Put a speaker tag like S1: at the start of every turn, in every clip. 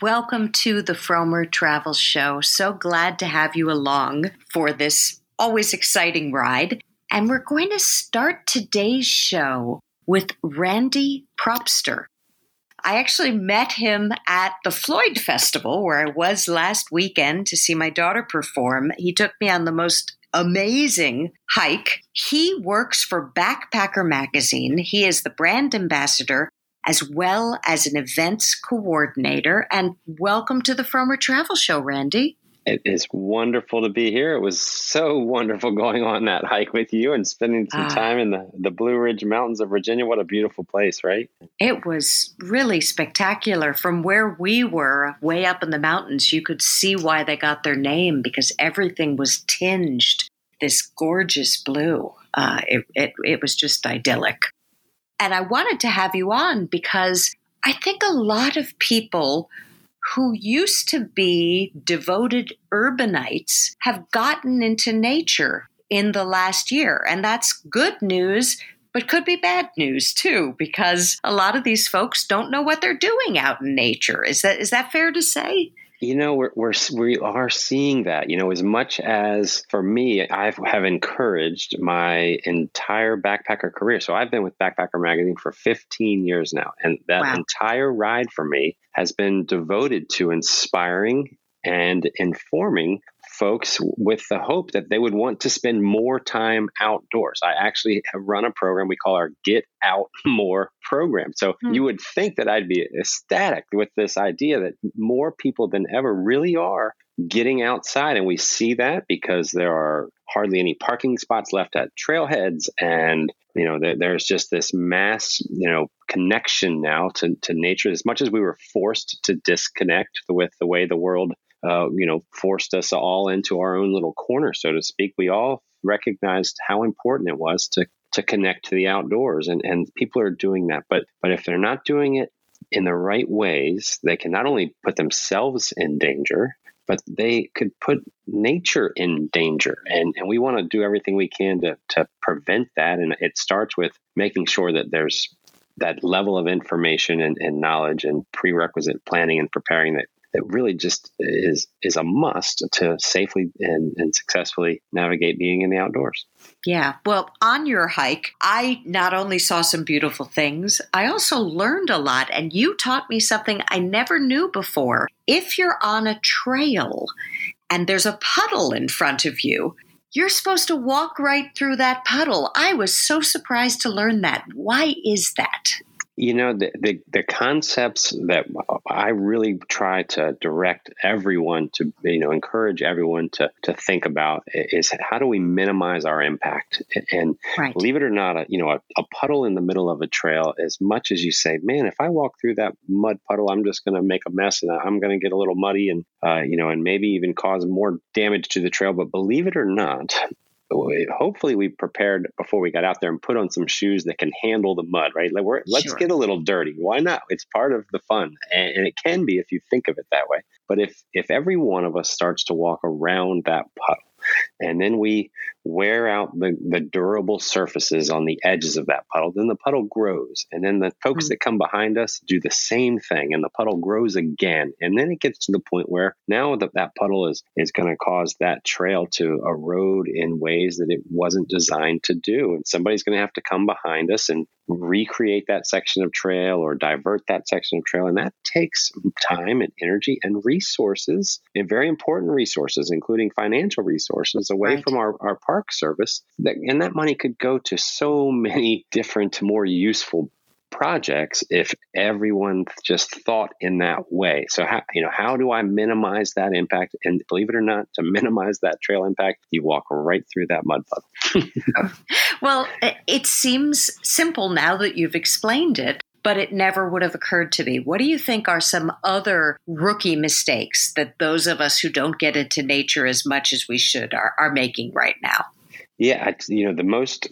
S1: welcome to the Frommer Travel Show. So glad to have you along for this always exciting ride. And we're going to start today's show with Randy Propster. I actually met him at the Floyd Festival where I was last weekend to see my daughter perform. He took me on the most amazing hike. He works for Backpacker Magazine. He is the brand ambassador as well as an events coordinator. And welcome to the Frommer Travel Show, Randy.
S2: It is wonderful to be here. It was so wonderful going on that hike with you and spending some uh, time in the, the Blue Ridge Mountains of Virginia. What a beautiful place, right?
S1: It was really spectacular. From where we were, way up in the mountains, you could see why they got their name because everything was tinged this gorgeous blue. Uh, it, it, it was just idyllic. And I wanted to have you on because I think a lot of people who used to be devoted urbanites have gotten into nature in the last year. And that's good news, but could be bad news too, because a lot of these folks don't know what they're doing out in nature. Is that is that fair to say?
S2: You know, we're, we're we are seeing that. You know, as much as for me, I have encouraged my entire backpacker career. So I've been with Backpacker Magazine for 15 years now, and that wow. entire ride for me has been devoted to inspiring and informing folks with the hope that they would want to spend more time outdoors. I actually have run a program we call our Get Out More program. So mm-hmm. you would think that I'd be ecstatic with this idea that more people than ever really are getting outside. And we see that because there are hardly any parking spots left at trailheads. And, you know, there, there's just this mass, you know, connection now to, to nature. As much as we were forced to disconnect with the way the world uh, you know, forced us all into our own little corner, so to speak. We all recognized how important it was to to connect to the outdoors, and and people are doing that. But but if they're not doing it in the right ways, they can not only put themselves in danger, but they could put nature in danger. And, and we want to do everything we can to, to prevent that. And it starts with making sure that there's that level of information and, and knowledge and prerequisite planning and preparing that that really just is is a must to safely and, and successfully navigate being in the outdoors.
S1: Yeah. Well, on your hike, I not only saw some beautiful things, I also learned a lot. And you taught me something I never knew before. If you're on a trail and there's a puddle in front of you, you're supposed to walk right through that puddle. I was so surprised to learn that. Why is that?
S2: You know the, the, the concepts that I really try to direct everyone to you know encourage everyone to to think about is how do we minimize our impact and right. believe it or not a, you know a, a, puddle in the middle of a trail as much as you say man if I walk through that mud puddle I'm just going to make a mess and I'm going to get a little muddy and uh, you know and maybe even cause more damage to the trail but believe it or not hopefully we prepared before we got out there and put on some shoes that can handle the mud, right? Like let's sure. get a little dirty. Why not? It's part of the fun, and, and, it can be if you think of it that way. But if if every one of us starts to walk around that puddle, and then we wear out the, the durable surfaces on the edges of that puddle, then the puddle grows. And then the folks mm-hmm. that come behind us do the same thing and the puddle grows again. And then it gets to the point where now that that puddle is, is going to cause that trail to erode in ways that it wasn't designed to do. And somebody's going to have to come behind us and recreate that section of trail or divert that section of trail. And that takes time and energy and resources, and very important resources, including financial resources, away right. from our, our park service. That, and that money could go to so many different, more useful projects if everyone just thought in that way. So how you know how do I minimize that impact? And believe it or not, to minimize that trail impact, you walk right through that mud puddle.
S1: well, it seems simple now that you've explained it. But it never would have occurred to me. What do you think are some other rookie mistakes that those of us who don't get into nature as much as we should are, are making right now?
S2: Yeah, you know, the most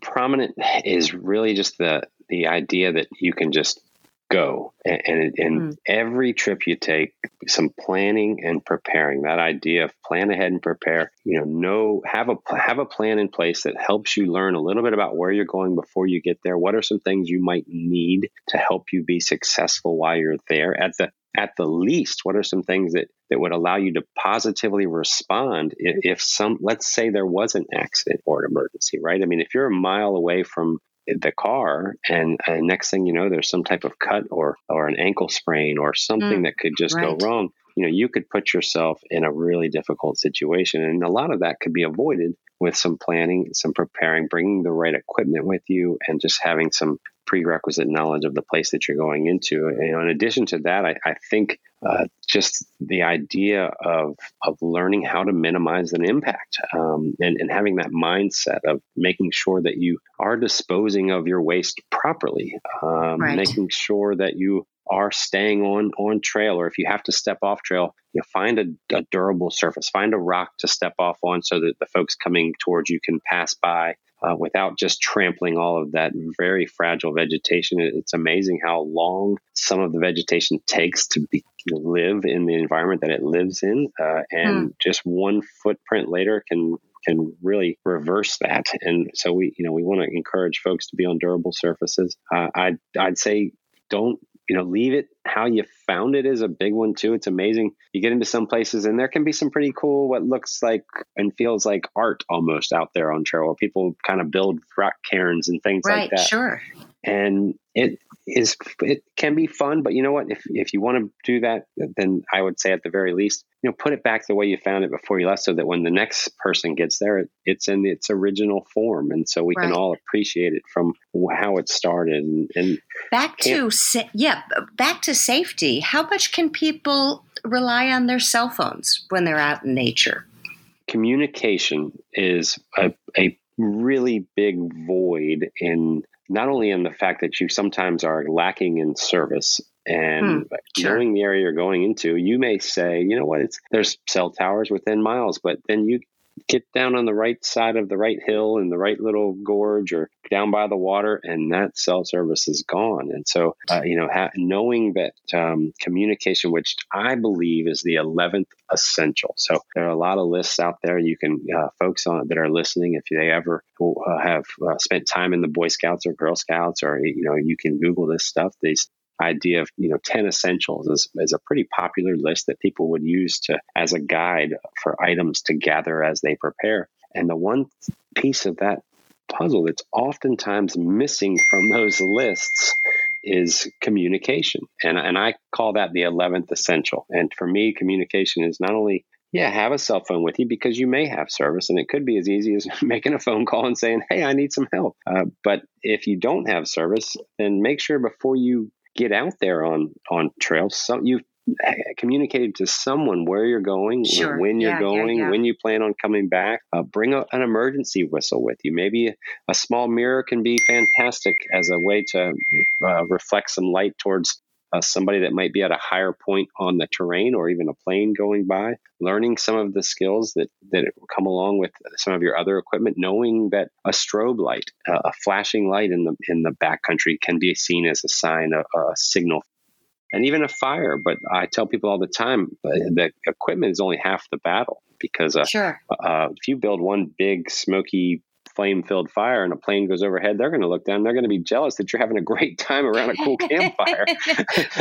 S2: prominent is really just the the idea that you can just go and and, and mm. every trip you take some planning and preparing that idea of plan ahead and prepare you know know have a have a plan in place that helps you learn a little bit about where you're going before you get there what are some things you might need to help you be successful while you're there at the at the least, what are some things that, that would allow you to positively respond if, if some, let's say there was an accident or an emergency, right? I mean, if you're a mile away from the car and, and next thing you know there's some type of cut or or an ankle sprain or something mm, that could just right. go wrong you know you could put yourself in a really difficult situation and a lot of that could be avoided with some planning some preparing bringing the right equipment with you and just having some prerequisite knowledge of the place that you're going into. And in addition to that, I, I think uh, just the idea of of learning how to minimize an impact um, and, and having that mindset of making sure that you are disposing of your waste properly, um, right. making sure that you are staying on on trail or if you have to step off trail you know, find a, a, durable surface find a rock to step off on so that the folks coming towards you can pass by uh, without just trampling all of that very fragile vegetation. It's amazing how long some of the vegetation takes to be, live in the environment that it lives in, uh, and hmm. just one footprint later can can really reverse that. And so we, you know, we want to encourage folks to be on durable surfaces. Uh, I'd I'd say don't you know, leave it how you found it is a big one too. It's amazing. You get into some places and there can be some pretty cool, what looks like and feels like art almost out there on trail where people kind of build rock cairns and things
S3: right,
S2: like that.
S3: Sure.
S2: And it is it can be fun, but you know what? If if you want to do that, then I would say at the very least, you know, put it back the way you found it before you left, so that when the next person gets there, it's in its original form, and so we right. can all appreciate it from how it started. And, and
S3: back to yeah, back to safety. How much can people rely on their cell phones when they're out in nature?
S2: Communication is a, a really big void in not only in the fact that you sometimes are lacking in service and hmm, sure. knowing the area you're going into, you may say, you know what, it's there's cell towers within miles, but then you get down on the right side of the right hill in the right little gorge or down by the water, and that cell service is gone. And so, uh, you know, ha- knowing that um, communication, which I believe is the 11th essential. So there are a lot of lists out there. You can, uh, folks on that are listening, if they ever uh, have uh, spent time in the Boy Scouts or Girl Scouts, or, you know, you can Google this stuff. These idea of you know 10 essentials is, is a pretty popular list that people would use to as a guide for items to gather as they prepare. And the one piece of that puzzle that's oftentimes missing from those lists is communication. And, and i call that the 11th essential. And for me communication is not only yeah, have a cell phone with you because you may have service, and it could be as easy as making a phone call and saying, "Hey, I need some help." Uh, but if you don't have service, then make sure before you get out there on on trails. So you've communicated to someone where you're going, sure. when you're yeah, going, yeah, yeah. when you plan on coming back. Uh, bring a, an emergency whistle with you. Maybe a, a, small mirror can be fantastic as a way to uh, reflect some light towards uh, somebody that might be at a higher point on the terrain or even a plane going by, learning some of the skills that, that come along with some of your other equipment, knowing that a strobe light, uh, a flashing light in the in the backcountry can be seen as a sign, of a signal and even a fire. But I tell people all the time uh, that equipment is only half the battle because uh,
S3: sure.
S2: uh, if you build one big smoky flame filled fire and a plane goes overhead, they're going to look down. They're going to be jealous that you're having a great time around a cool campfire.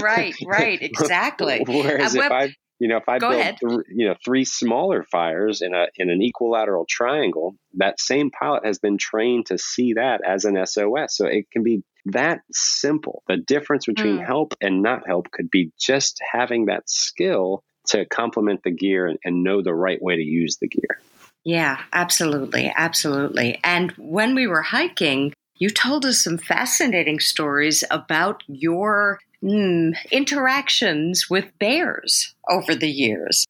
S3: right, right, exactly.
S2: Whereas uh, if I, you know, if I build, th- you know, three smaller fires in a in an equilateral triangle, that same pilot has been trained to see that as an SOS. So it can be that simple. The difference between mm. help and not help could be just having that skill to complement the gear and, and know the right way to use the gear.
S3: Yeah, absolutely. Absolutely. And when we were hiking, you told us some fascinating stories about your mm, interactions with bears over the years.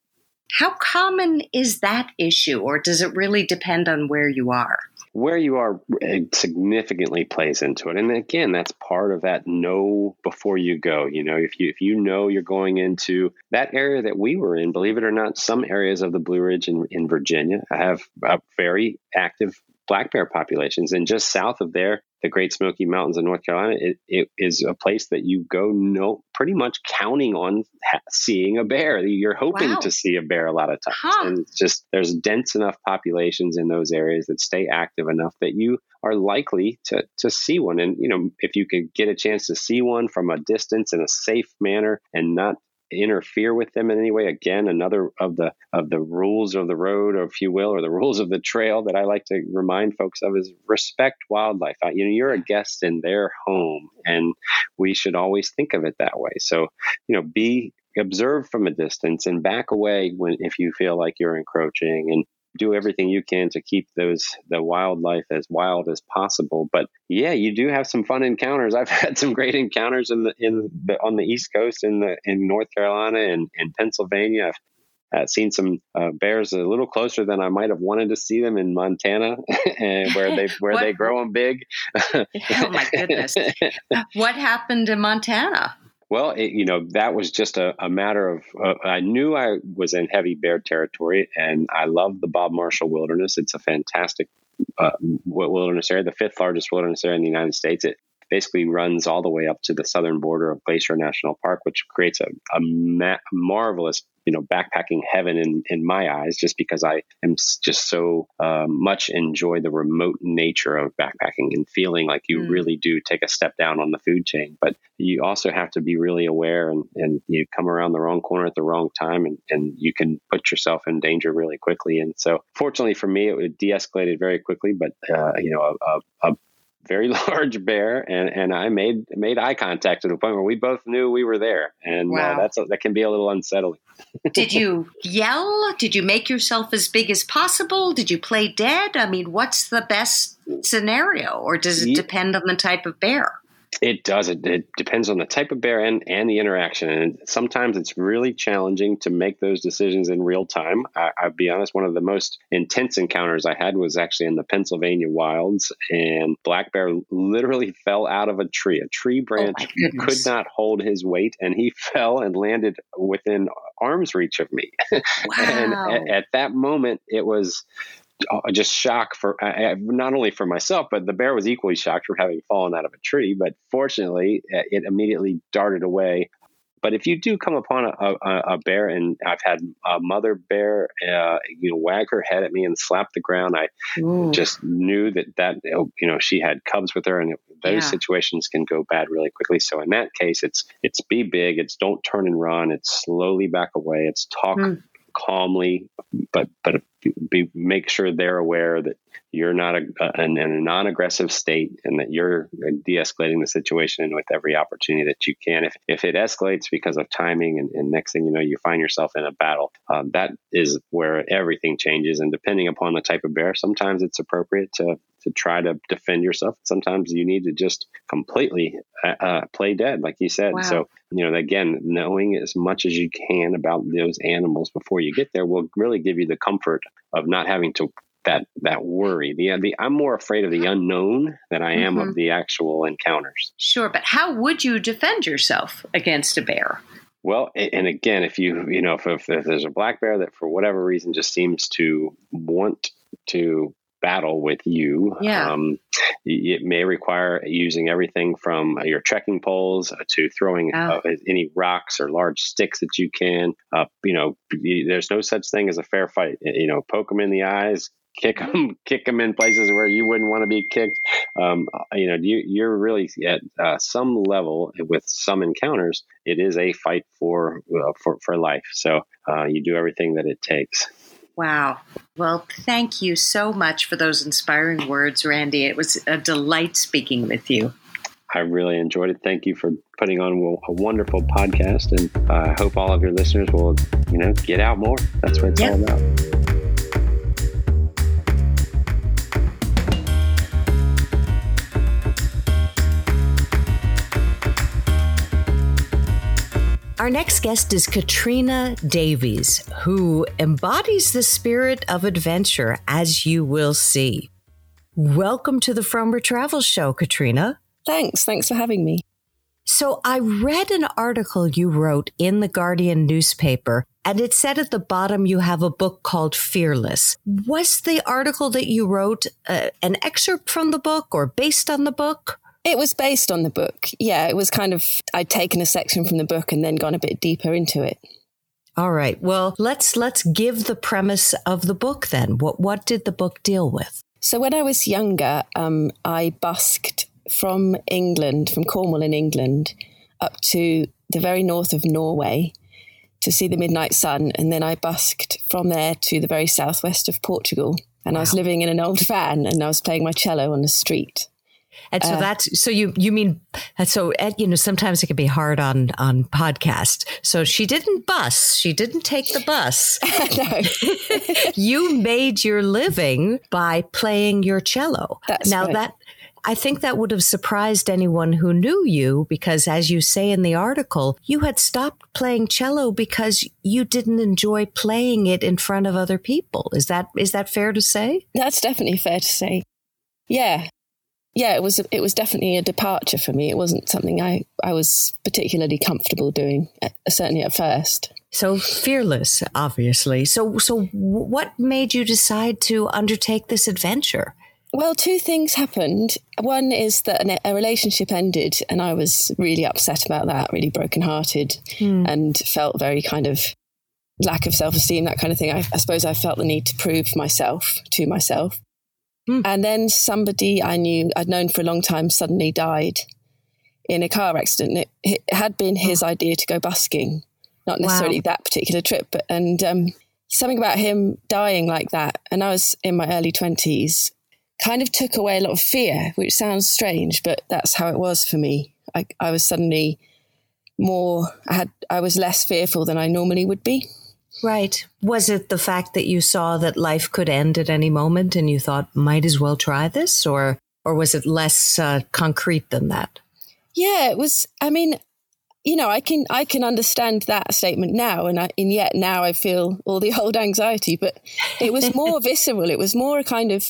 S3: How common is that issue, or does it really depend on where you are?
S2: Where you are eh, significantly plays into it and again that's part of that know before you go you know if you if you know you're going into that area that we were in believe it or not some areas of the blue ridge in, in virginia have very active black bear populations. And just south of there, the Great Smoky Mountains of North Carolina, it, it is a place that you go no pretty much counting on ha- seeing a bear. You're hoping wow. to see a bear a lot of times. Huh. And it's just there's dense enough populations in those areas that stay active enough that you are likely to to see one. And you know, if you could get a chance to see one from a distance in a safe manner and not interfere with them in any way. Again, another of the of the rules of the road, or if you will, or the rules of the trail that I like to remind folks of is respect wildlife. You know, you're a guest in their home, and we should always think of it that way. So, you know, be observe from a distance and back away when if you feel like you're encroaching and do everything you can to keep those the wildlife as wild as possible. But yeah, you do have some fun encounters. I've had some great encounters in the in the on the East Coast in the in North Carolina and in Pennsylvania. I've uh, seen some uh, bears a little closer than I might have wanted to see them in Montana, where they where they grow them big.
S1: oh my goodness! what happened in Montana?
S2: Well, it, you know, that was just a, a matter of, uh, I knew I was in heavy bear territory and I love the Bob Marshall Wilderness. It's a fantastic uh, wilderness area, the fifth largest wilderness area in the United States. It basically runs all the way up to the southern border of Glacier National Park, which creates a, a ma- marvelous you know backpacking heaven in in my eyes just because i am just so uh, much enjoy the remote nature of backpacking and feeling like you mm. really do take a step down on the food chain but you also have to be really aware and and you come around the wrong corner at the wrong time and and you can put yourself in danger really quickly and so fortunately for me it de-escalated very quickly but uh, you know a, a, a very large bear, and and I made made eye contact to the point where we both knew we were there, and uh, wow. uh, that's a, that can be a little unsettling.
S1: Did you yell? Did you make yourself as big as possible? Did you play dead? I mean, what's the best scenario, or does it depend on the type of bear?
S2: It does. It, it, depends on the type of bear and, and the interaction. And sometimes it's really challenging to make those decisions in real time. I, will be honest, one of the most intense encounters I had was actually in the Pennsylvania wilds, and black bear literally fell out of a tree. A tree oh, branch oh could not hold his weight, and he fell and landed within arm's reach of me. Wow. and at, at that moment, it was just shock for uh, not only for myself, but the bear was equally shocked for having fallen out of a tree. But fortunately, uh, it immediately darted away. But if you do come upon a, a, a bear, and I've had a mother bear, uh, you know, wag her head at me and slap the ground, I Ooh. just knew that that you know she had cubs with her, and those yeah. situations can go bad really quickly. So in that case, it's it's be big, it's don't turn and run, it's slowly back away, it's talk mm calmly, but but be, make sure they're aware that you're not a, a, in a non-aggressive state and that you're de-escalating the situation with every opportunity that you can. If, if it escalates because of timing and, and next thing you know, you find yourself in a battle, um, that is where everything changes. And depending upon the type of bear, sometimes it's appropriate to to try to defend yourself. Sometimes you need to just completely uh, uh, play dead, like you said. Wow. So, you know, again, knowing as much as you can about those animals before you get there will really give you the comfort of not having to that that worry. The, the I'm more afraid of the unknown than I am mm-hmm. of the actual encounters.
S1: Sure, but how would you defend yourself against a bear?
S2: Well, and again, if you you know if, if, if there's a black bear that for whatever reason just seems to want to battle with you.
S1: Yeah. Um,
S2: it may require using everything from your trekking poles to throwing oh. uh, any rocks or large sticks that you can. Uh, you know, there's no such thing as a fair fight. You know, poke them in the eyes, kick them, kick them in places where you wouldn't want to be kicked. Um, you know, you, you're really at uh, some level with some encounters. It is a fight for uh, for for life. So uh, you do everything that it takes.
S1: Wow. Well, thank you so much for those inspiring words, Randy. It was a delight speaking with you.
S2: I really enjoyed it. Thank you for putting on a wonderful podcast, and I hope all of your listeners will, you know, get out more. That's what it's yep. all about.
S1: Our next guest is Catrina Davies, who embodies the spirit of adventure, as you will see. Welcome to the Frommer Travel Show, Catrina.
S4: Thanks. Thanks for having me.
S1: So, I read an article you wrote in the Guardian newspaper, and it said at the bottom you have a book called Fearless. Was the article that you wrote uh, an excerpt from the book or based on the book?
S4: It was based on the book. Yeah, it was kind of, I'd taken a section from the book and then gone a bit deeper into it.
S1: All right. Well, let's let's give the premise of the book then. What what did the book deal with?
S4: So when I was younger, um, I busked from England, from Cornwall in England, up to the very north of Norway, to see the midnight sun. And then I busked from there to the very southwest of Portugal. And wow. I was living in an old van and I was playing my cello on the street.
S1: And so uh, that's so you you mean so you know sometimes it can be hard on on podcast. So she didn't bus, she didn't take the bus. you made your living by playing your cello.
S4: That's
S1: now
S4: right.
S1: that I think that would have surprised anyone who knew you because, as you say in the article, you had stopped playing cello because you didn't enjoy playing it in front of other people. Is that is that fair to say?
S4: That's definitely fair to say. Yeah, yeah. It was it was definitely a departure for me. It wasn't something I I was particularly comfortable doing, certainly at first.
S1: So fearless, obviously. So so what made you decide to undertake this adventure?
S4: Well, two things happened. One is that a relationship ended, and I was really upset about that, really brokenhearted, mm. and felt very kind of lack of self esteem, that kind of thing. I, I, suppose I felt the need to prove myself to myself. Mm. And then somebody I knew, I'd known for a long time, suddenly died in a car accident. It, it had been his oh. idea to go busking, not necessarily wow. that particular trip, but and um, something about him dying like that. And I was in my early twenties kind of took away a lot of fear, which sounds strange, but that's how it was for me. I, I was suddenly more, I had, I was less fearful than I normally would be.
S1: Right. Was it the fact that you saw that life could end at any moment and you thought, might as well try this? Or, or was it less uh, concrete than that?
S4: Yeah, it was. I mean, you know, I can I can understand that statement now, and I, and yet now I feel all the old anxiety. But it was more visceral. It was more a kind of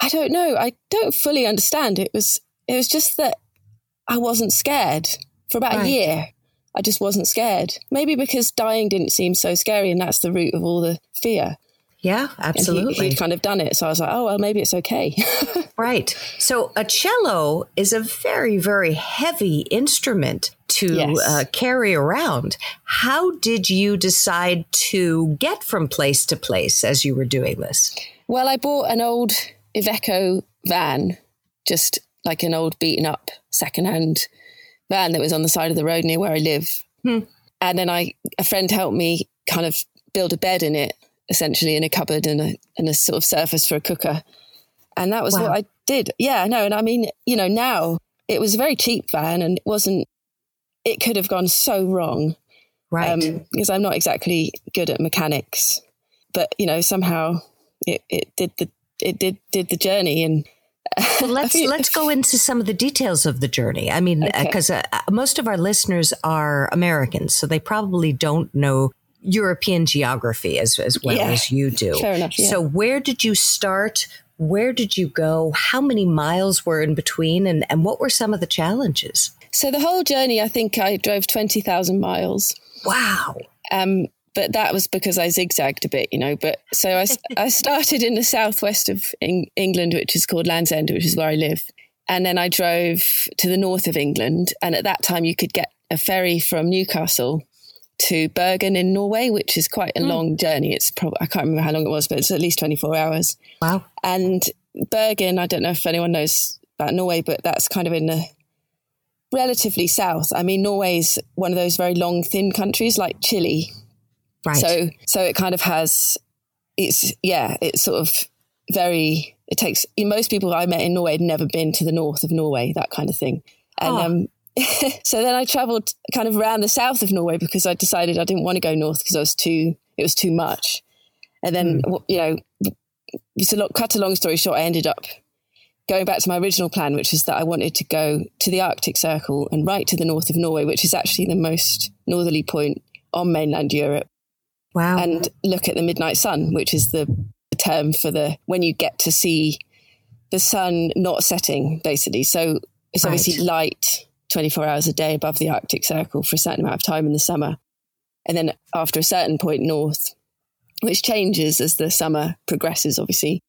S4: I don't know. I don't fully understand. It was it was just that I wasn't scared for about right. a year. I just wasn't scared. Maybe because dying didn't seem so scary, and that's the root of all the fear.
S1: Yeah, absolutely.
S4: He, would kind of done it, so I was like, oh well, maybe it's okay.
S1: right. So a cello is a very, very heavy instrument to yes. uh, carry around. How did you decide to get from place to place as you were doing this?
S4: Well, I bought an old Iveco van, just like an old beaten up secondhand van that was on the side of the road near where I live. Hmm. And then I, a friend helped me kind of build a bed in it, essentially in a cupboard and a, and a sort of surface for a cooker. And that was wow. what I did. Yeah, no. And I mean, you know, now it was a very cheap van and it wasn't, it could have gone so wrong.
S1: Right. Um,
S4: because I'm not exactly good at mechanics, but you know, somehow it, it did the it did did the journey and
S1: let's let's go into some of the details of the journey. I mean, because okay. uh, most of our listeners are Americans, so they probably don't know European geography as as well yeah. as you do.
S4: Fair enough. Yeah.
S1: So, where did you start? Where did you go? How many miles were in between, and and what were some of the challenges?
S4: So the whole journey, I think I drove twenty thousand miles.
S1: Wow.
S4: Um, but that was because I zigzagged a bit, you know. But so I, I started in the southwest of England, which is called Land's End, which is where I live. And then I drove to the north of England. And at that time, you could get a ferry from Newcastle to Bergen in Norway, which is quite a mm. long journey. It's probably, I can't remember how long it was, but it's at least 24 hours.
S1: Wow.
S4: And Bergen, I don't know if anyone knows about Norway, but that's kind of in the relatively south. I mean, Norway's one of those very long, thin countries like Chile,
S1: Right.
S4: So so it kind of has it's yeah, it's sort of very it takes most people I met in Norway had never been to the north of Norway, that kind of thing. And oh. um so then I traveled kind of around the south of Norway because I decided I didn't want to go north because I was too it was too much. And then mm. you know it's a lot cut a long story short, I ended up going back to my original plan, which is that I wanted to go to the Arctic Circle and right to the north of Norway, which is actually the most northerly point on mainland Europe.
S1: Wow.
S4: And look at the midnight sun, which is the term for the when you get to see the sun not setting, basically. So it's right. obviously light 24 hours a day above the Arctic Circle for a certain amount of time in the summer. And then after a certain point north, which changes as the summer progresses, obviously,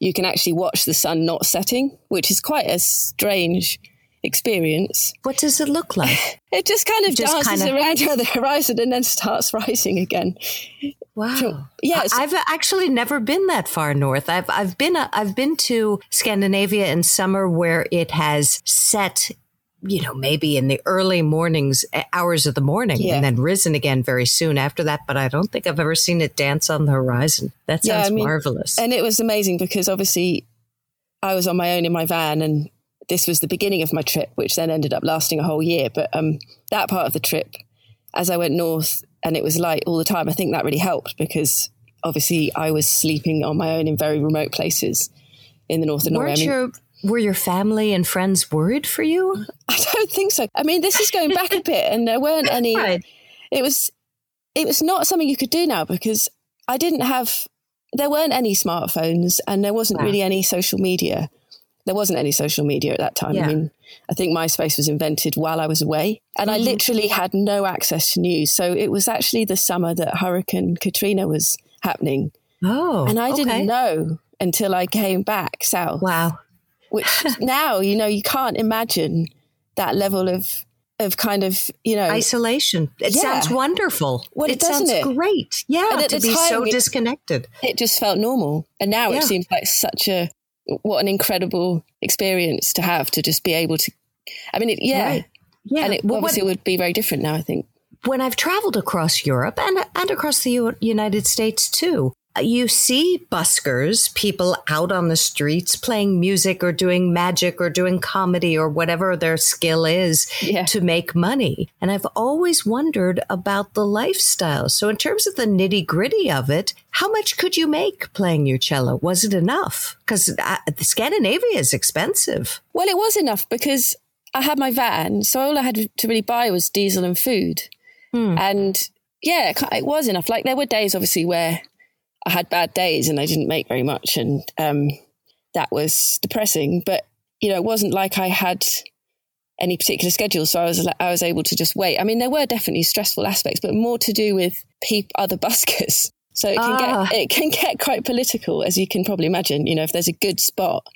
S4: you can actually watch the sun not setting, which is quite a strange experience.
S1: What does it look like?
S4: it just kind of just dances kind of... around the horizon and then starts rising again.
S1: Wow. Yes. I've actually never been that far north. I've I've been uh, I've been to Scandinavia in summer where it has set you know, maybe in the early mornings, eh, hours of the morning, yeah. and then risen again very soon after that. But I don't think I've ever seen it dance on the horizon. That sounds yeah, I mean, marvelous.
S4: And it was amazing because obviously I was on my own in my van, and this was the beginning of my trip, which then ended up lasting a whole year. But um, that part of the trip, as I went north and it was light all the time, I think that really helped because obviously I was sleeping on my own in very remote places in the north of Norway.
S1: Weren't I mean, your were your family and friends worried for you?
S4: I don't think so. I mean, this is going back a bit, and there weren't any. It was, it was not something you could do now because I didn't have. There weren't any smartphones, and there wasn't wow. really any social media. There wasn't any social media at that time. Yeah. I mean, I think MySpace was invented while I was away, and mm-hmm. I literally had no access to news. So it was actually the summer that Hurricane Katrina was happening.
S1: Oh,
S4: and I okay. didn't know until I came back south.
S1: Wow
S4: which now you know you can't imagine that level of of kind of you know
S1: isolation. It yeah. sounds wonderful.
S4: Well,
S1: it
S4: sounds
S1: it? great. Yeah, to be time, so it, disconnected.
S4: It just felt normal, and now yeah. it seems like such a what an incredible experience to have to just be able to. I mean, it, yeah, right. yeah, and it well, obviously what, would be very different now. I think
S1: when I've traveled across Europe and and across the U- United States too, you see buskers, people out on the streets playing music or doing magic or doing comedy or whatever their skill is yeah. to make money. And I've always wondered about the lifestyle. So, in terms of the nitty gritty of it, how much could you make playing your cello? Was it enough? Because uh, Scandinavia is expensive.
S4: Well, it was enough because I had my van. So, all I had to really buy was diesel and food. Hmm. And yeah, it was enough. Like, there were days, obviously, where I had bad days and I didn't make very much, and um, that was depressing. But you know, it wasn't like I had any particular schedule, so I was I was able to just wait. I mean, there were definitely stressful aspects, but more to do with peop- other buskers. So it can ah. get it can get quite political, as you can probably imagine. You know, if there's a good spot,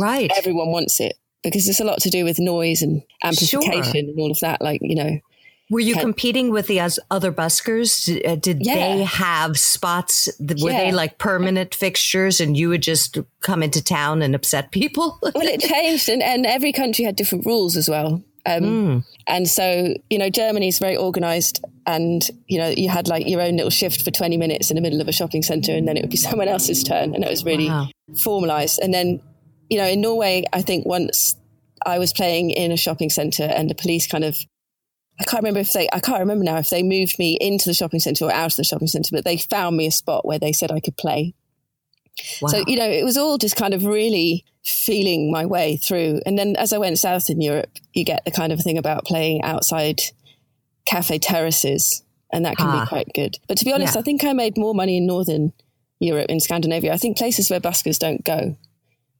S1: right,
S4: everyone wants it because there's a lot to do with noise and amplification sure. and all of that. Like you know,
S1: were you competing with the other buskers? Uh, did yeah. they have spots? Were yeah. they like permanent fixtures and you would just come into town and upset people?
S4: well, it changed and, and every country had different rules as well. Um, mm. And so, you know, Germany's very organized and, you know, you had like your own little shift for 20 minutes in the middle of a shopping center and then it would be someone else's turn. And it was really wow. formalized. And then, you know, in Norway, I think once I was playing in a shopping center and the police kind of I can't remember if they, I can't remember now if they moved me into the shopping centre or out of the shopping centre, but they found me a spot where they said I could play. Wow. So, you know, it was all just kind of really feeling my way through. And then as I went south in Europe, you get the kind of thing about playing outside cafe terraces, and that can ah. be quite good. But to be honest, yeah. I think I made more money in Northern Europe, in Scandinavia. I think places where buskers don't go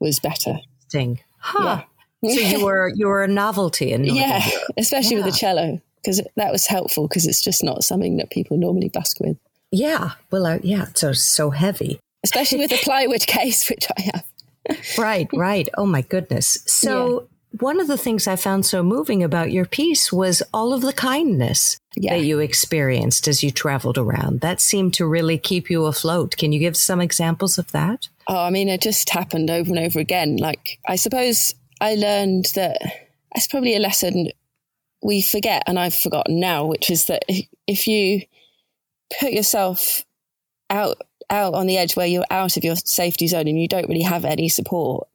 S4: was better.
S1: Interesting. Huh. Yeah. so you were you were a novelty in Northern
S4: yeah,
S1: Europe.
S4: especially yeah. with the cello because that was helpful because it's just not something that people normally busk with.
S1: Yeah, well, uh, yeah, so so heavy,
S4: especially with the plywood case, which I have.
S1: right, right. Oh my goodness. So. Yeah. One of the things I found so moving about your piece was all of the kindness yeah. that you experienced as you traveled around. That seemed to really keep you afloat. Can you give some examples of that?
S4: Oh, I mean, it just happened over and over again. Like, I suppose I learned that it's probably a lesson we forget, and I've forgotten now, which is that if you put yourself out out on the edge where you're out of your safety zone and you don't really have any support,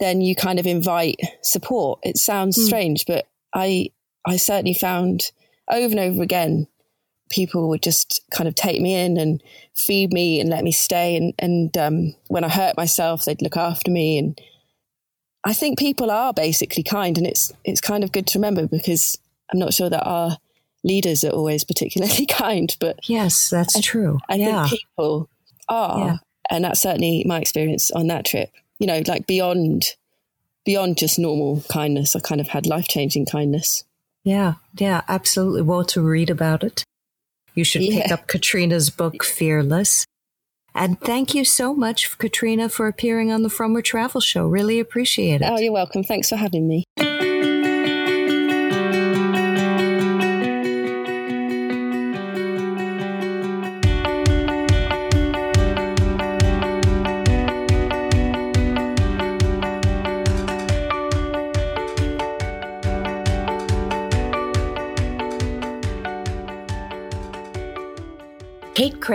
S4: then you kind of invite support. It sounds mm. strange, but I I certainly found over and over again people would just kind of take me in and feed me and let me stay and and um, when I hurt myself they'd look after me and I think people are basically kind, and it's it's kind of good to remember because I'm not sure that our leaders are always particularly kind. But
S1: yes, that's
S4: I,
S1: true.
S4: I yeah. think people are, yeah. and that's certainly my experience on that trip. You know, like beyond beyond just normal kindness, I kind of had life changing kindness.
S1: Yeah, yeah, absolutely. Well, to read about it, you should yeah. pick up Catrina's book, Fearless. And thank you so much, Catrina, for appearing on the Frommer Travel Show. Really appreciate it.
S4: Oh, you're welcome. Thanks for having me.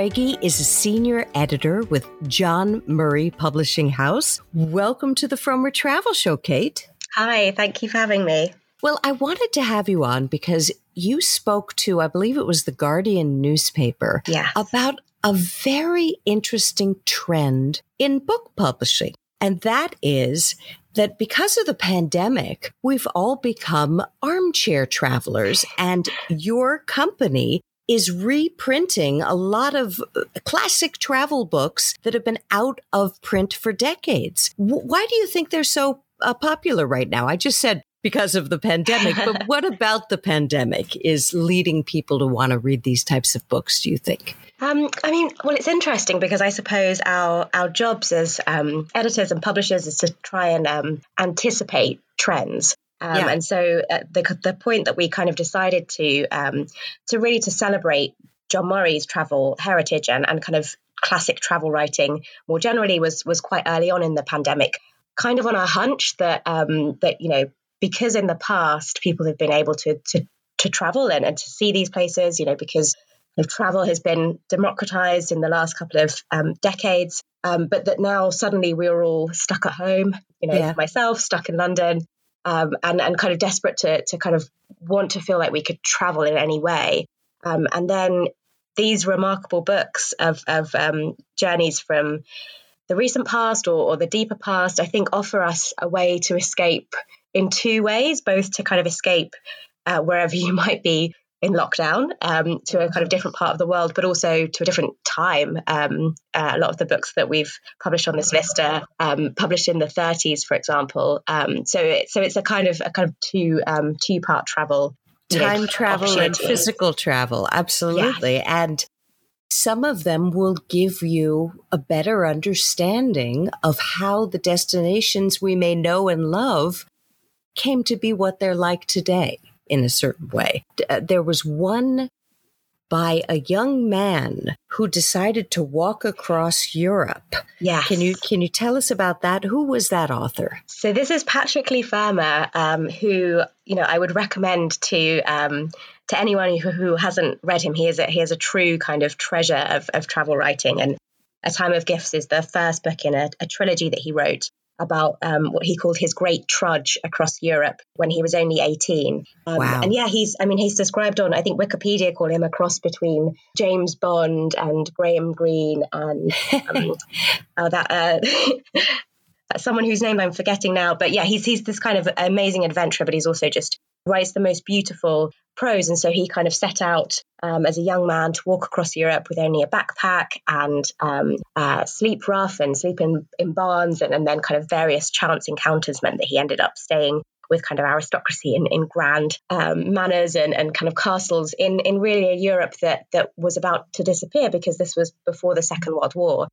S1: Craigie is a senior editor with John Murray Publishing House. Welcome to the Frommer Travel Show, Kate.
S5: Hi, thank you for having me.
S1: Well, I wanted to have you on because you spoke to, I believe it was the Guardian newspaper,
S5: yes.
S1: about a very interesting trend in book publishing. And that is that because of the pandemic, we've all become armchair travelers and your company is reprinting a lot of uh, classic travel books that have been out of print for decades. Why do you think they're so uh, popular right now? I just said because of the pandemic, but what about the pandemic is leading people to want to read these types of books, do you think?
S5: Um, I mean, well, it's interesting because I suppose our our jobs as um, editors and publishers is to try and um, anticipate trends. Um, yeah. And so uh, the the point that we kind of decided to um, to really to celebrate John Murray's travel heritage and, and kind of classic travel writing more generally was was quite early on in the pandemic, kind of on a hunch that um, that you know because in the past people have been able to to to travel and, and to see these places, you know, because if travel has been democratized in the last couple of um, decades, um, but that now suddenly we're all stuck at home. You know, yeah. myself stuck in London, um, and and kind of desperate to to kind of want to feel like we could travel in any way. Um, and then these remarkable books of of um, journeys from the recent past or, or the deeper past, I think, offer us a way to escape in two ways, both to kind of escape uh, wherever you might be in lockdown um, to a kind of different part of the world, but also to a different time. Um, uh, a lot of the books that we've published on this list are um, published in the 30s, for example. Um, so, it, so it's a kind of a kind of two um, two part travel,
S1: time know, travel and physical travel, absolutely, yes. and. Some of them will give you a better understanding of how the destinations we may know and love came to be what they're like today in a certain way. Uh, there was one by a young man who decided to walk across Europe.
S5: Yeah.
S1: Can you can you tell us about that? Who was that author?
S5: So this is Patrick Leigh Fermor, um, who you know I would recommend to um, to anyone who, who hasn't read him. He is a, he is a true kind of treasure of, of travel writing, and A Time of Gifts is the first book in a, a trilogy that he wrote about um, what he called his great trudge across Europe when he was only 18. Um,
S1: wow.
S5: And yeah, he's, I mean, he's described on, I think Wikipedia call him a cross between James Bond and Graham Greene and um, uh, that. Uh, someone whose name I'm forgetting now, but yeah, he's he's this kind of amazing adventurer, but he's also just writes the most beautiful prose. And so he kind of set out um, as a young man to walk across Europe with only a backpack and um, uh, sleep rough and sleep in, in barns. And, and then kind of various chance encounters meant that he ended up staying with kind of aristocracy in, in grand um, manors and, and kind of castles in, in really a Europe that, that was about to disappear because this was before the Second World War.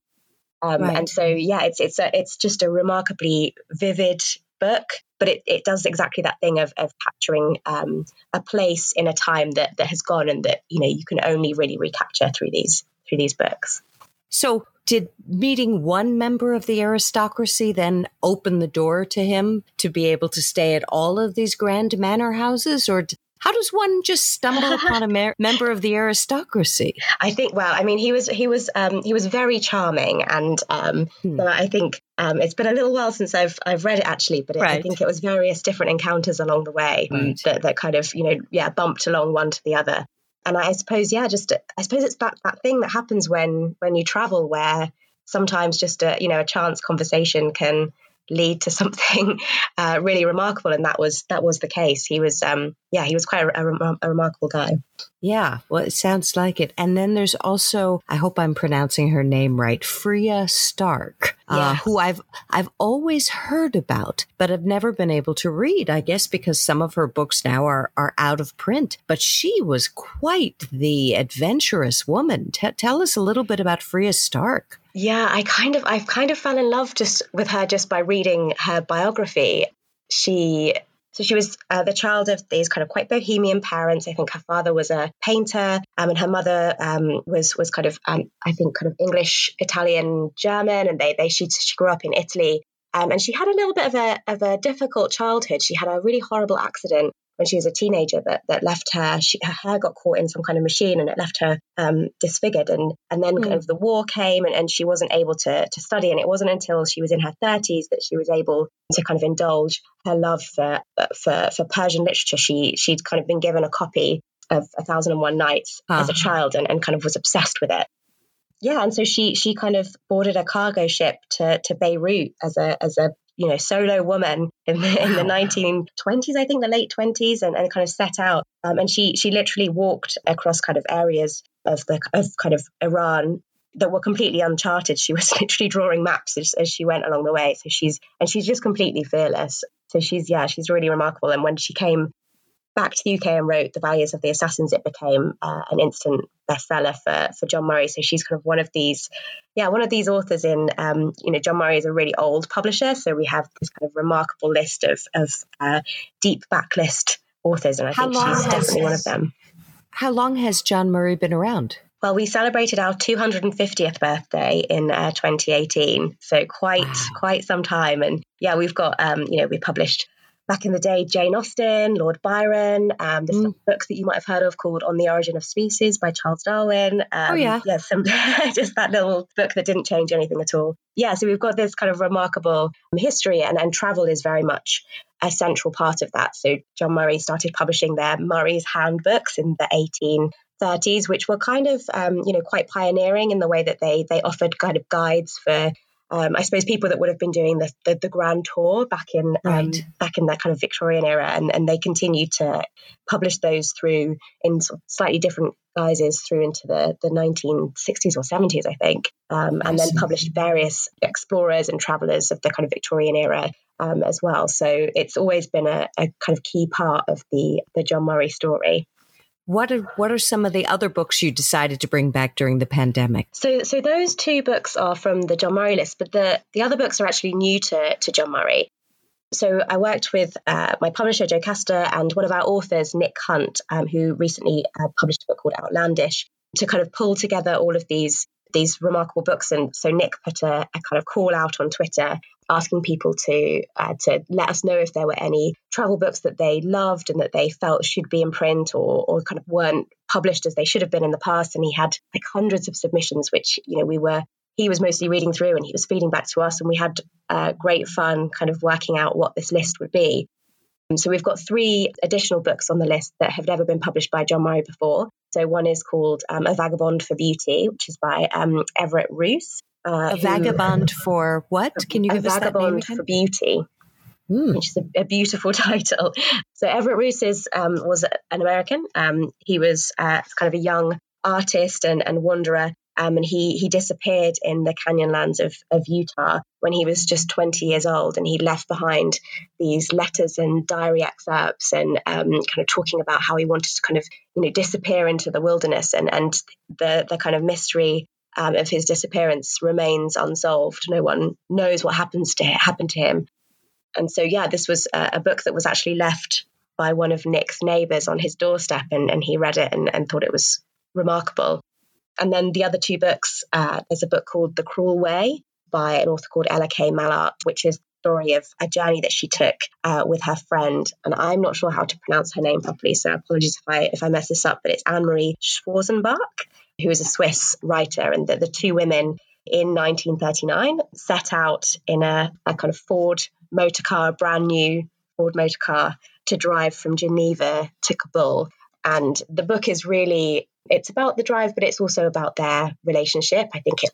S5: Um, right. And so, yeah, it's it's a, it's just a remarkably vivid book, but it, it does exactly that thing of, of capturing um, a place in a time that, that has gone and that you know you can only really recapture through these through these books.
S1: So, did meeting one member of the aristocracy then open the door to him to be able to stay at all of these grand manor houses, or how does one just stumble upon a mer- member of the aristocracy?
S5: I think. Well, I mean, he was he was um, he was very charming, and um, hmm. so I think um, it's been a little while since I've I've read it actually, but it, right. I think it was various different encounters along the way right. that that kind of you know yeah bumped along one to the other. And I suppose yeah, just I suppose it's that that thing that happens when when you travel where sometimes just a you know a chance conversation can lead to something uh, really remarkable and that was that was the case. He was um yeah he was quite a, a, a, remarkable guy.
S1: Yeah well it sounds like it. And then there's also i hope i'm pronouncing her name right freya stark uh, yes. uh, who i've i've always heard about but have never been able to read i guess because some of her books now are are out of print. But she was quite the adventurous woman. T- tell us a little bit about freya stark
S5: yeah, I kind of I've kind of fell in love just with her just by reading her biography. She so she was uh, the child of these kind of quite bohemian parents. I think her father was a painter, um, and her mother um, was was kind of um, I think kind of English, Italian, German, and they they she she grew up in Italy. Um, and she had a little bit of a of a difficult childhood. She had a really horrible accident when she was a teenager that, that left her, she, her hair got caught in some kind of machine and it left her um, disfigured. And, and then mm. kind of the war came and, and she wasn't able to, to study. And it wasn't until she was in her 30s that she was able to kind of indulge her love for, for, for Persian literature. She, she'd kind of been given a copy of A Thousand and One Nights as a ah. child and, and kind of was obsessed with it yeah, and so she she kind of boarded a cargo ship to to Beirut as a as a you know solo woman in the, in the 1920s, I think the late 20s, and, and kind of set out. Um, and she she literally walked across kind of areas of the of kind of Iran that were completely uncharted. She was literally drawing maps as, as she went along the way. So she's and she's just completely fearless. So she's yeah, she's really remarkable. And when she came back to the UK and wrote The Valleys of the Assassins, it became uh, an instant bestseller for, for John Murray. So she's kind of one of these, yeah, one of these authors in, um, you know, John Murray is a really old publisher. So we have this kind of remarkable list of, of uh, deep backlist authors. And I How think she's definitely one of them.
S1: How long has John Murray been around?
S5: Well, we celebrated our 250th birthday in uh, 2018, so quite wow. quite some time. And yeah, we've got um, you know we published back in the day, Jane Austen, Lord Byron, um, this mm. book that you might have heard of called On the Origin of Species by Charles Darwin. Um,
S1: oh, yeah.
S5: Yeah, some, just that little book that didn't change anything at all. Yeah, so we've got this kind of remarkable history, and, and travel is very much a central part of that. So John Murray started publishing their Murray's Handbooks in the 18 30s, which were kind of, um, you know, quite pioneering in the way that they they offered kind of guides for um, I suppose people that would have been doing the, the, the grand tour back in um, right. um, back in that kind of Victorian era, and, and they continue to publish those through in slightly different guises through into the, the 1960s or 70s, I think, um, and then published various explorers and travelers of the kind of Victorian era um, as well. So it's always been a, a kind of key part of the the John Murray story.
S1: What are what are some of the other books you decided to bring back during the pandemic?
S5: So so those two books are from the John Murray list, but the the other books are actually new to to John Murray. So I worked with uh, my publisher Jocasta and one of our authors Nick Hunt, um, who recently uh, published a book called Outlandish, to kind of pull together all of these these remarkable books. And so Nick put a, a kind of call out on Twitter asking people to uh, to let us know if there were any travel books that they loved and that they felt should be in print or or kind of weren't published as they should have been in the past. And he had like hundreds of submissions, which you know we were he was mostly reading through and he was feeding back to us, and we had uh, great fun kind of working out what this list would be. So we've got three additional books on the list that have never been published by John Murray before. So one is called um, A Vagabond for Beauty, which is by um, Everett Ruess.
S1: Uh, a who, vagabond for what? Can you give us that name
S5: for beauty? Mm. Which is a, a, beautiful title. So Everett Ruess is, um, was an American. Um, he was uh, kind of a young artist and, and wanderer um, and he he disappeared in the canyonlands of, of Utah when he was just 20 years old, and he left behind these letters and diary excerpts, and um, kind of talking about how he wanted to kind of you know disappear into the wilderness, and and the the kind of mystery um, of his disappearance remains unsolved. No one knows what happens to happened to him, and so yeah, this was a, a book that was actually left by one of Nick's neighbors on his doorstep, and, and he read it and, and thought it was remarkable. And then the other two books, uh, there's a book called The Cruel Way by an author called Ella K. Maillart, which is the story of a journey that she took uh, with her friend. And I'm not sure how to pronounce her name properly, so apologies if I if I mess this up. But it's Anne Marie Schwarzenbach, who is a Swiss writer, and the, the two women in 1939 set out in a, a kind of Ford motor car, brand new Ford motor car, to drive from Geneva to Kabul. And the book is really it's about the drive, but it's also about their relationship. I think it,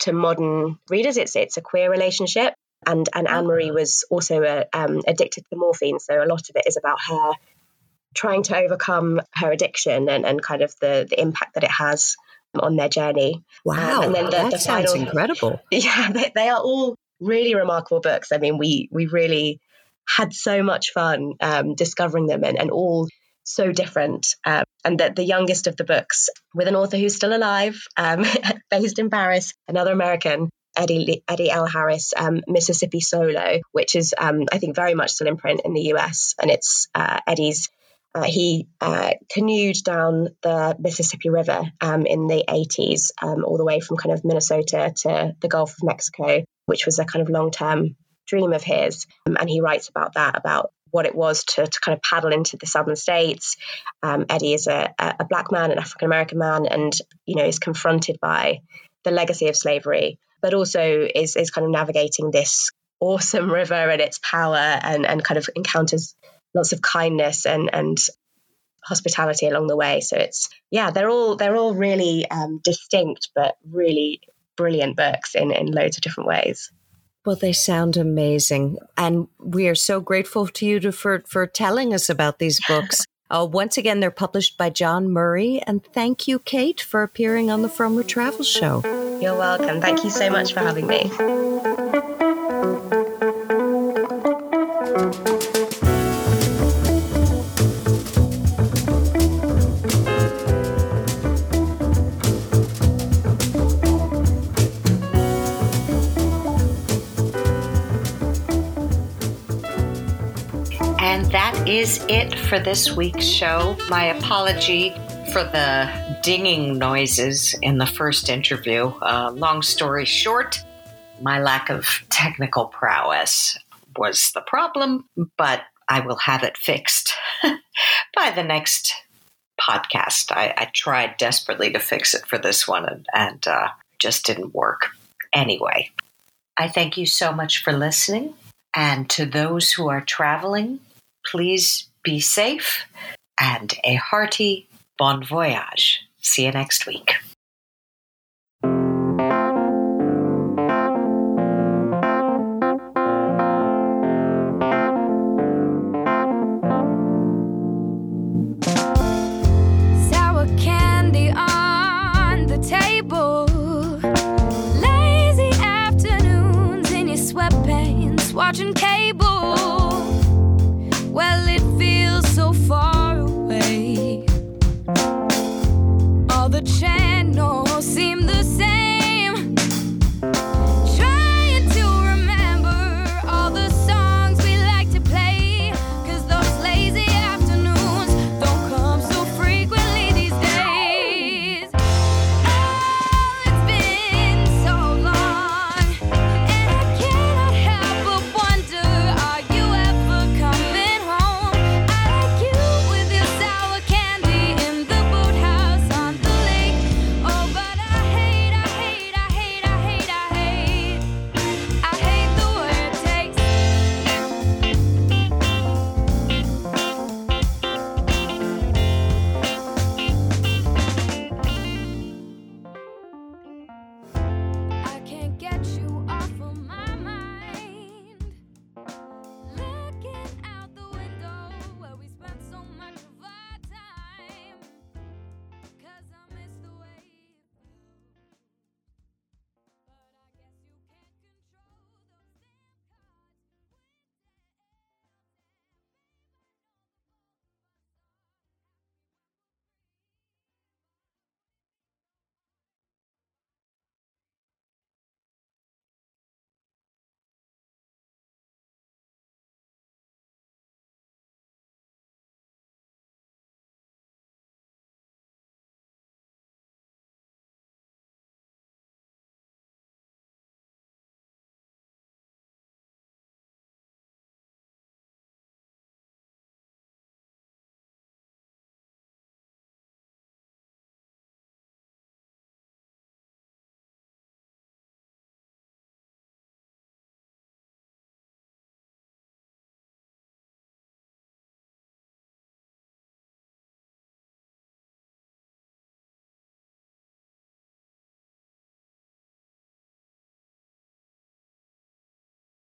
S5: to modern readers, it's it's a queer relationship. And and Anne Marie was also a, um, addicted to morphine, so a lot of it is about her trying to overcome her addiction and, and kind of the the impact that it has on their journey.
S1: Wow, um, and then the, that the sounds final, incredible.
S5: Yeah, they, they are all really remarkable books. I mean, we we really had so much fun um, discovering them and, and all so different. Um, and that the youngest of the books, with an author who's still alive, um, based in Paris, another American, Eddy, Eddy L. Harris, um, Mississippi Solo, which is, um, I think, very much still in print in the US. And it's uh, Eddy's. Uh, he uh, canoed down the Mississippi River um, in the 80s, um, all the way from kind of Minnesota to the Gulf of Mexico, which was a kind of long term dream of his. and he writes about that, about what it was to, to kind of paddle into the southern states. Um, Eddy is a, a black man, an African American man, and you know is confronted by the legacy of slavery, but also is is kind of navigating this awesome river and its power, and and kind of encounters lots of kindness and and hospitality along the way. So it's yeah, they're all they're all really um, distinct but really brilliant books in in loads of different ways.
S6: Well, they sound amazing, and we are so grateful to you to, for for telling us about these books. Uh, once again, they're published by John Murray, and thank you, Kate, for appearing on the Frommer Travel Show.
S5: You're welcome. Thank you so much for having me.
S1: Is it for this week's show. My apology for the dinging noises in the first interview. Uh, long story short, my lack of technical prowess was the problem, but I will have it fixed by the next podcast. I, I, tried desperately to fix it for this one and, and uh, just didn't work. Anyway, I thank you so much for listening. And to those who are traveling, Please be safe and a hearty bon voyage. See you next week.